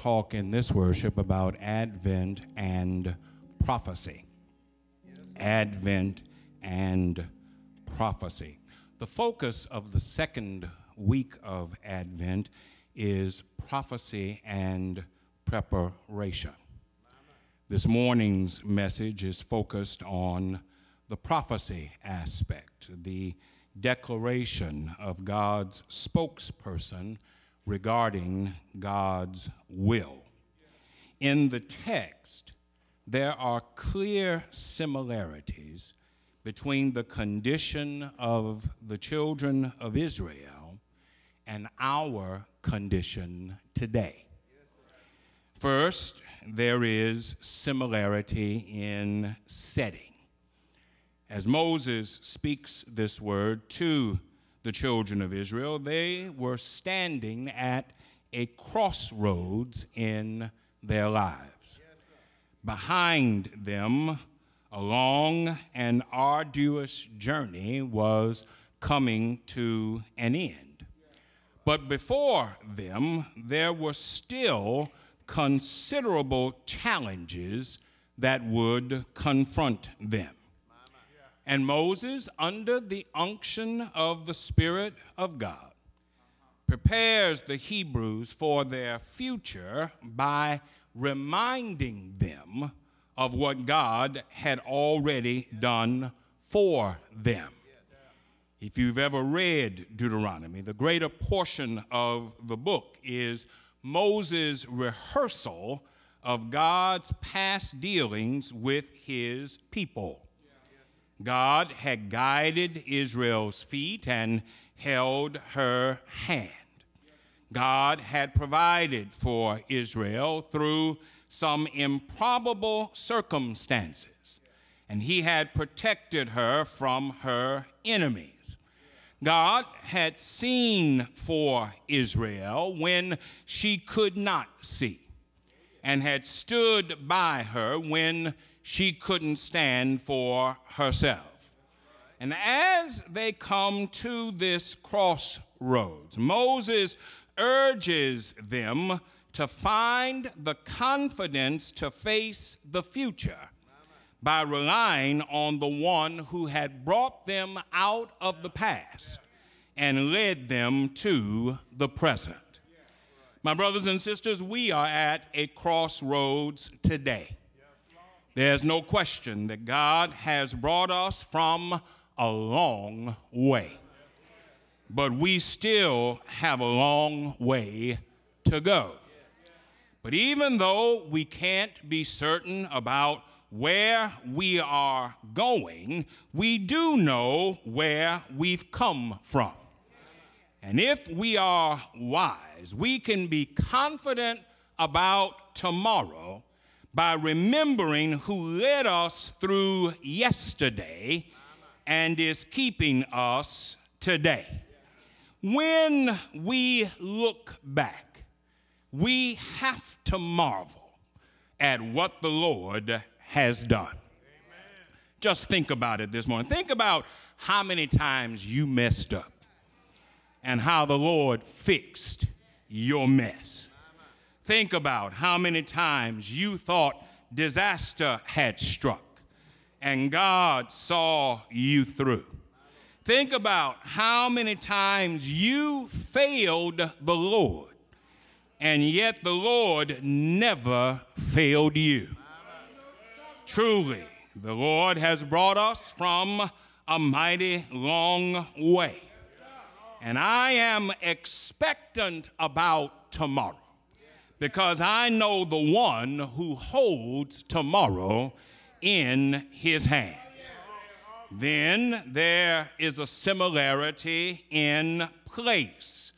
Talk in this worship about Advent and prophecy. Advent and prophecy. The focus of the second week of Advent is prophecy and preparation. This morning's message is focused on the prophecy aspect, the declaration of God's spokesperson regarding God's will. In the text, there are clear similarities between the condition of the children of Israel and our condition today. First, there is similarity in setting. As Moses speaks this word to the children of Israel, they were standing at a crossroads in their lives. Behind them, a long and arduous journey was coming to an end. But before them, there were still considerable challenges that would confront them. And Moses, under the unction of the Spirit of God, prepares the Hebrews for their future by reminding them of what God had already done for them. If you've ever read Deuteronomy, the greater portion of the book is Moses' rehearsal of God's past dealings with his people. God had guided Israel's feet and held her hand. God had provided for Israel through some improbable circumstances, and he had protected her from her enemies. God had seen for Israel when she could not see, and had stood by her when she couldn't stand for herself. And as they come to this crossroads, Moses urges them to find the confidence to face the future by relying on the one who had brought them out of the past and led them to the present. My brothers and sisters, we are at a crossroads today. There's no question that God has brought us from a long way. But we still have a long way to go. But even though we can't be certain about where we are going, we do know where we've come from. And if we are wise, we can be confident about tomorrow by remembering who led us through yesterday and is keeping us today. When we look back, we have to marvel at what the Lord has done. Amen. Just think about it this morning. Think about how many times you messed up and how the Lord fixed your mess. Think about how many times you thought disaster had struck and God saw you through. Think about how many times you failed the Lord, and yet the Lord never failed you. Truly, the Lord has brought us from a mighty long way. And I am expectant about tomorrow because I know the one who holds tomorrow in his hands. Then there is a similarity in place.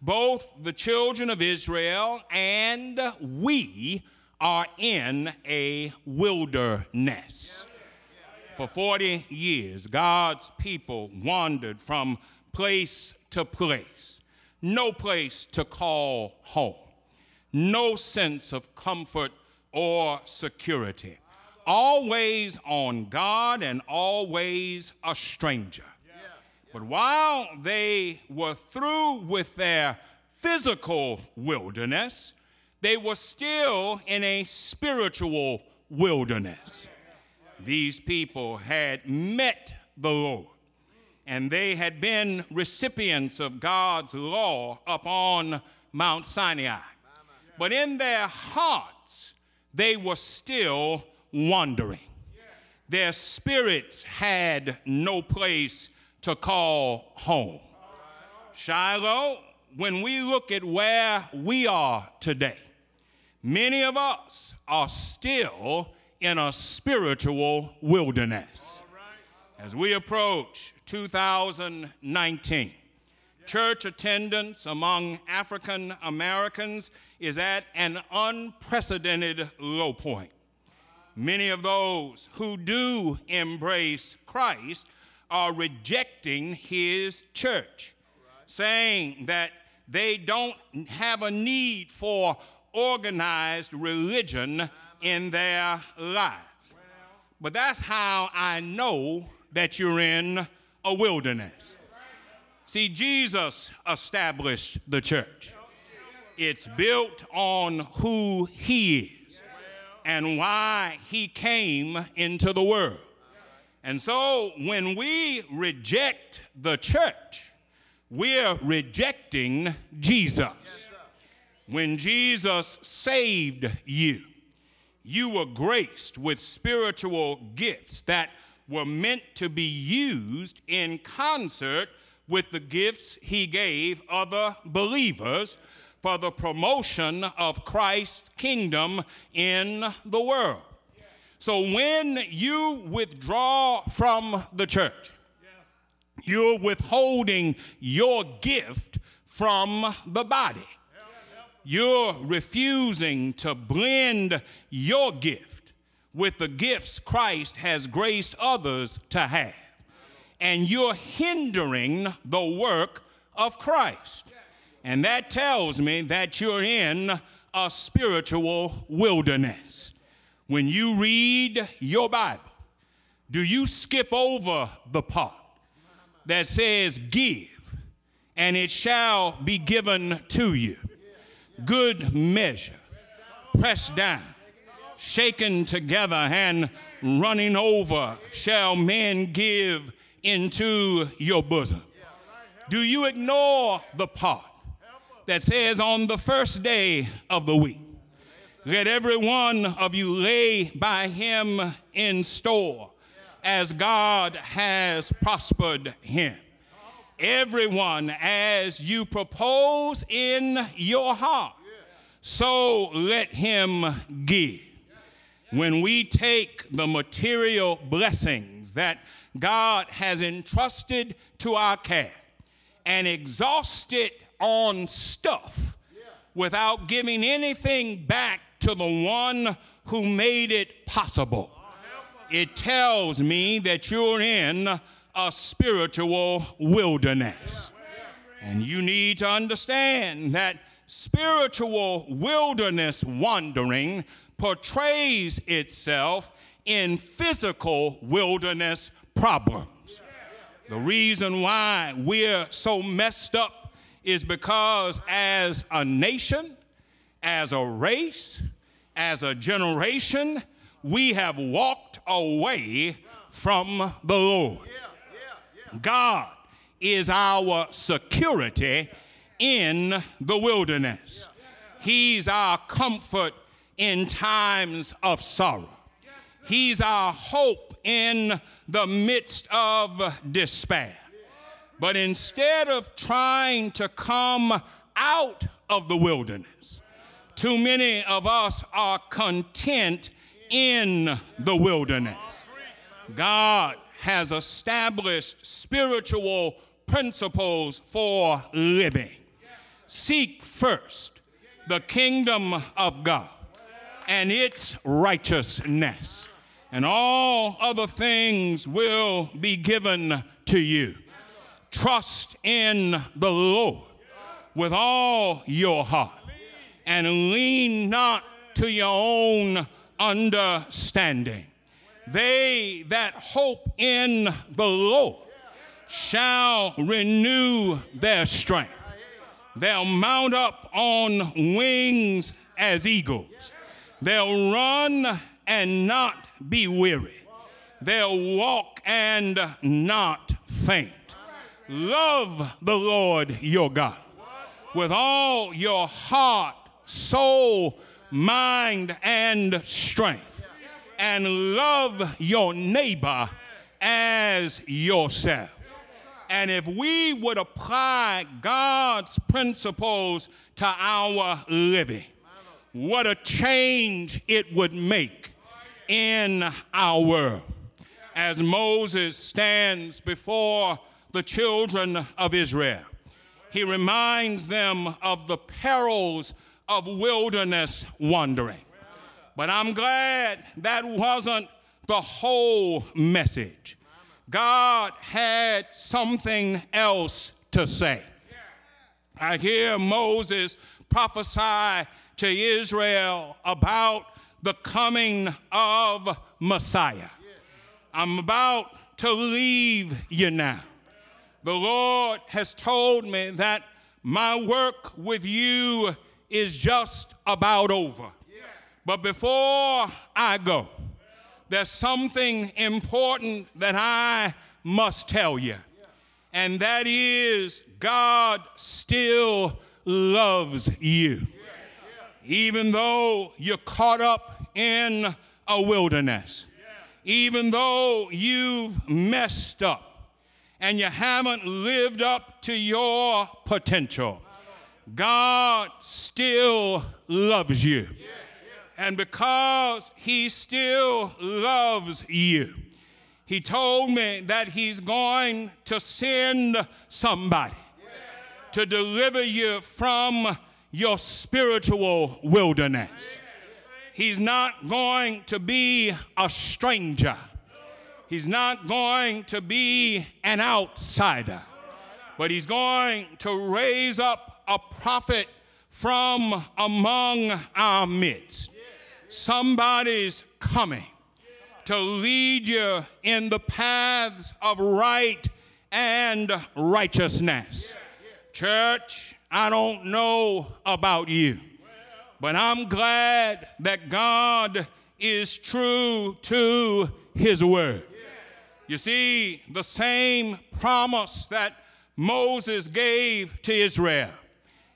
Both the children of Israel and we are in a wilderness. For 40 years, God's people wandered from place to place, no place to call home no sense of comfort or security. Always on God and always a stranger. But while they were through with their physical wilderness, they were still in a spiritual wilderness. These people had met the Lord and they had been recipients of God's law upon Mount Sinai. But in their hearts, they were still wandering. Their spirits had no place to call home. Shiloh, when we look at where we are today, many of us are still in a spiritual wilderness. As we approach 2019, church attendance among African Americans is at an unprecedented low point. Many of those who do embrace Christ are rejecting his church, saying that they don't have a need for organized religion in their lives. But that's how I know that you're in a wilderness. See, Jesus established the church. It's built on who he is and why he came into the world. And so when we reject the church, we're rejecting Jesus. When Jesus saved you, you were graced with spiritual gifts that were meant to be used in concert with the gifts he gave other believers for the promotion of Christ's kingdom in the world. So when you withdraw from the church, you're withholding your gift from the body. You're refusing to blend your gift with the gifts Christ has graced others to have. And you're hindering the work of Christ. And that tells me that you're in a spiritual wilderness. When you read your Bible, do you skip over the part that says, Give, and it shall be given to you? Good measure, pressed down, shaken together, and running over, shall men give into your bosom. Do you ignore the part that says, On the first day of the week, let every one of you lay by him in store as God has prospered him. Everyone, as you propose in your heart, so let him give. When we take the material blessings that God has entrusted to our care and exhaust it on stuff without giving anything back to the one who made it possible. It tells me that you're in a spiritual wilderness. And you need to understand that spiritual wilderness wandering portrays itself in physical wilderness problems. The reason why we're so messed up is because as a nation, as a race, as a generation, we have walked away from the Lord. God is our security in the wilderness. He's our comfort in times of sorrow. He's our hope in the midst of despair. But instead of trying to come out of the wilderness, too many of us are content in the wilderness. God has established spiritual principles for living. Seek first the kingdom of God and its righteousness, and all other things will be given to you. Trust in the Lord with all your heart and lean not to your own understanding. They that hope in the Lord shall renew their strength. They'll mount up on wings as eagles. They'll run and not be weary. They'll walk and not faint. Love the Lord your God with all your heart, soul, mind, and strength. And love your neighbor as yourself. And if we would apply God's principles to our living, what a change it would make in our world. As Moses stands before the children of Israel, he reminds them of the perils of wilderness wandering. But I'm glad that wasn't the whole message. God had something else to say. I hear Moses prophesy to Israel about the coming of Messiah. I'm about to leave you now. The Lord has told me that my work with you is just about over. But before I go, there's something important that I must tell you. And that is God still loves you. Even though you're caught up in a wilderness, even though you've messed up and you haven't lived up to your potential, God still loves you. And because He still loves you, He told me that He's going to send somebody to deliver you from your spiritual wilderness. He's not going to be a stranger. He's not going to be an outsider, but he's going to raise up a prophet from among our midst. Somebody's coming to lead you in the paths of right and righteousness. Church, I don't know about you, but I'm glad that God is true to his word. You see, the same promise that Moses gave to Israel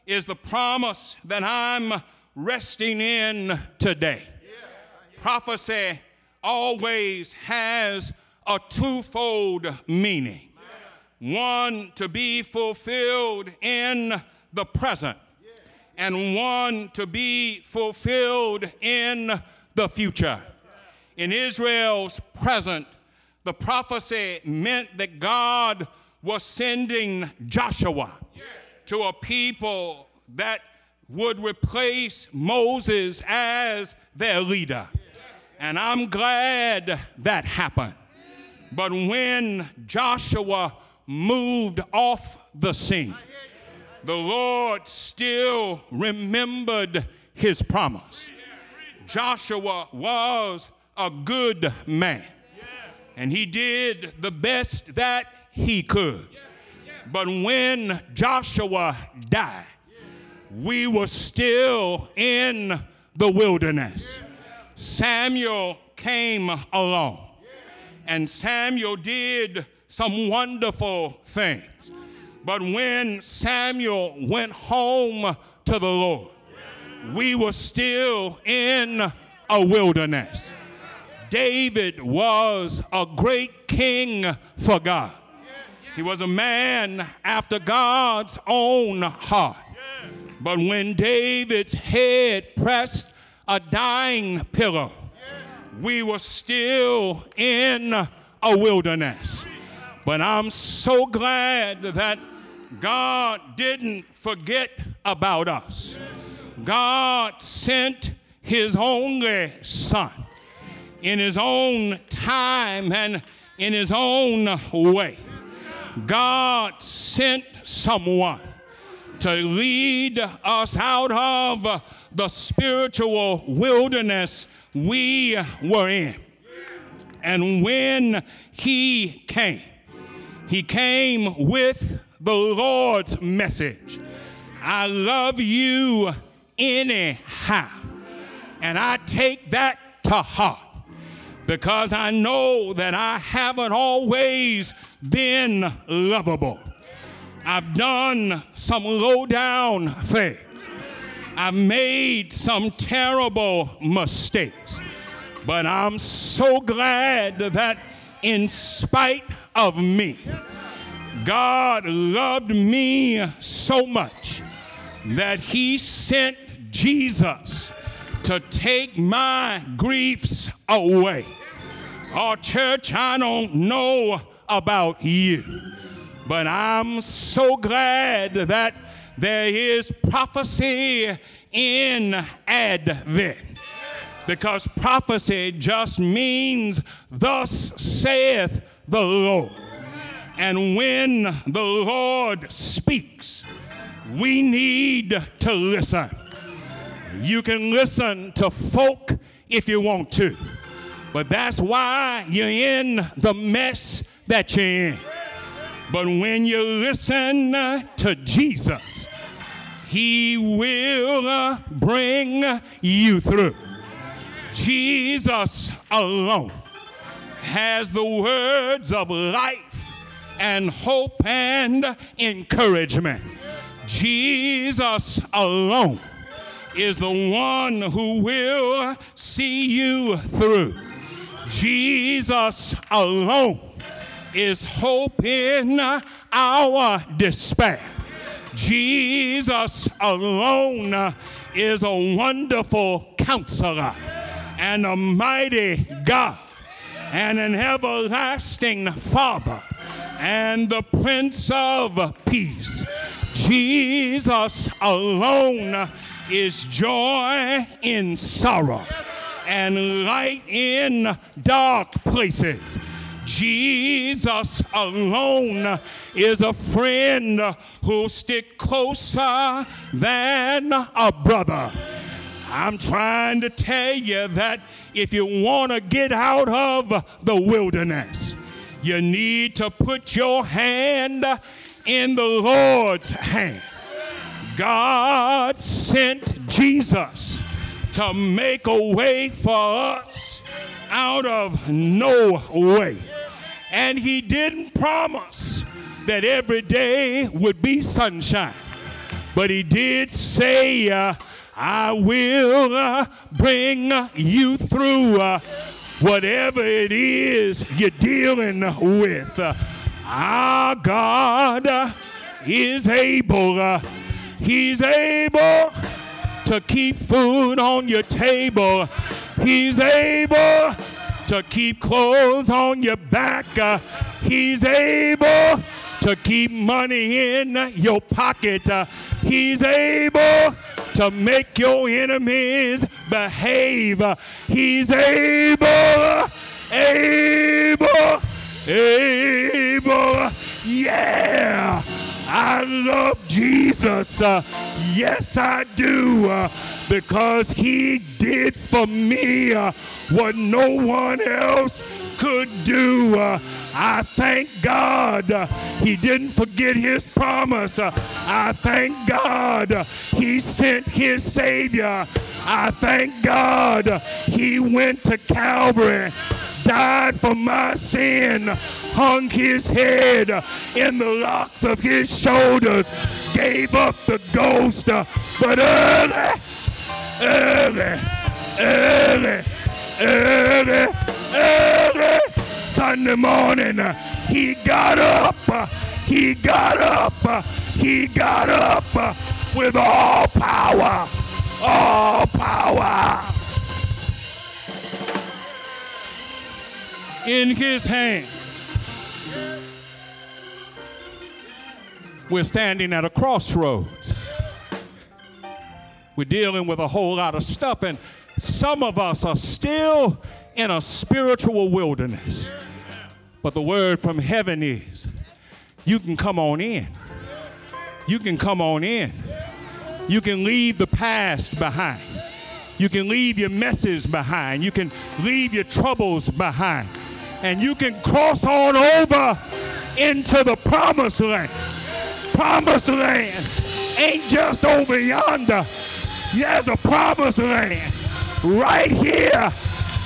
is the promise that I'm resting in today. Prophecy always has a twofold meaning one to be fulfilled in the present, and one to be fulfilled in the future. In Israel's present, the prophecy meant that God was sending Joshua to a people that would replace Moses as their leader. And I'm glad that happened. But when Joshua moved off the scene, the Lord still remembered his promise. Joshua was a good man, and he did the best that he could. But when Joshua died, we were still in the wilderness. Samuel came along, and Samuel did some wonderful things. But when Samuel went home to the Lord, we were still in a wilderness. David was a great king for God. He was a man after God's own heart. But when David's head pressed a dying pillow, we were still in a wilderness. But I'm so glad that God didn't forget about us. God sent his only son in his own time and in his own way. God sent someone to lead us out of the spiritual wilderness we were in. And when he came, he came with the Lord's message I love you anyhow. And I take that to heart because I know that I haven't always been lovable. I've done some low down things. I've made some terrible mistakes. But I'm so glad that in spite of me, God loved me so much that He sent Jesus to take my griefs away. Oh, church, I don't know about you, but I'm so glad that there is prophecy in Advent. Because prophecy just means, Thus saith the Lord. And when the Lord speaks, we need to listen. You can listen to folk if you want to, but that's why you're in the mess that you're in. But when you listen uh, to Jesus, He will uh, bring you through. Jesus alone has the words of life and hope and encouragement. Jesus alone is the one who will see you through. Jesus alone is hope in our despair. Jesus alone is a wonderful counselor and a mighty God and an everlasting Father and the Prince of Peace. Jesus alone is joy in sorrow and light in dark places. Jesus alone is a friend who'll stick closer than a brother. I'm trying to tell you that if you want to get out of the wilderness, you need to put your hand in the Lord's hand. God sent Jesus to make a way for us out of no way. And He didn't promise that every day would be sunshine, but He did say, uh, I will uh, bring you through uh, whatever it is you're dealing with. Uh, our God is able, He's able to keep food on your table, He's able to keep clothes on your back, uh, He's able to keep money in your pocket. Uh, he's able to make your enemies behave. Uh, he's able, able, able. Yeah. I love Jesus. Uh, yes, I do. Uh, because he did for me uh, what no one else could do. Uh, I thank God uh, he didn't forget his promise. Uh, I thank God he sent his Savior. I thank God he went to Calvary died for my sin, hung his head in the locks of his shoulders, gave up the ghost, but early, early, early, early, early, Sunday morning, he got up, he got up, he got up with all power, all power. In his hands. We're standing at a crossroads. We're dealing with a whole lot of stuff, and some of us are still in a spiritual wilderness. But the word from heaven is you can come on in. You can come on in. You can leave the past behind. You can leave your messes behind. You can leave your troubles behind and you can cross on over into the promised land. Promised land ain't just over yonder. There's a promised land right here.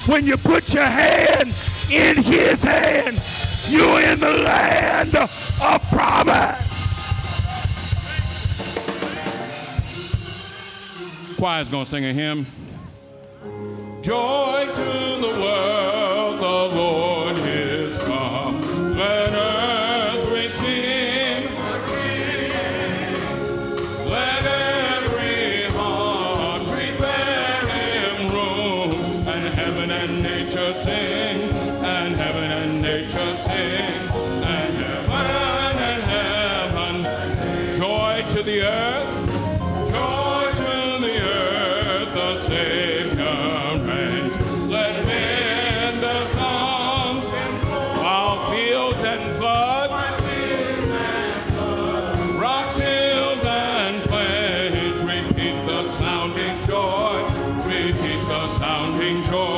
When you put your hand in his hand, you're in the land of promise. Choir's gonna sing a hymn. Joy to the world, the Lord sounding joy,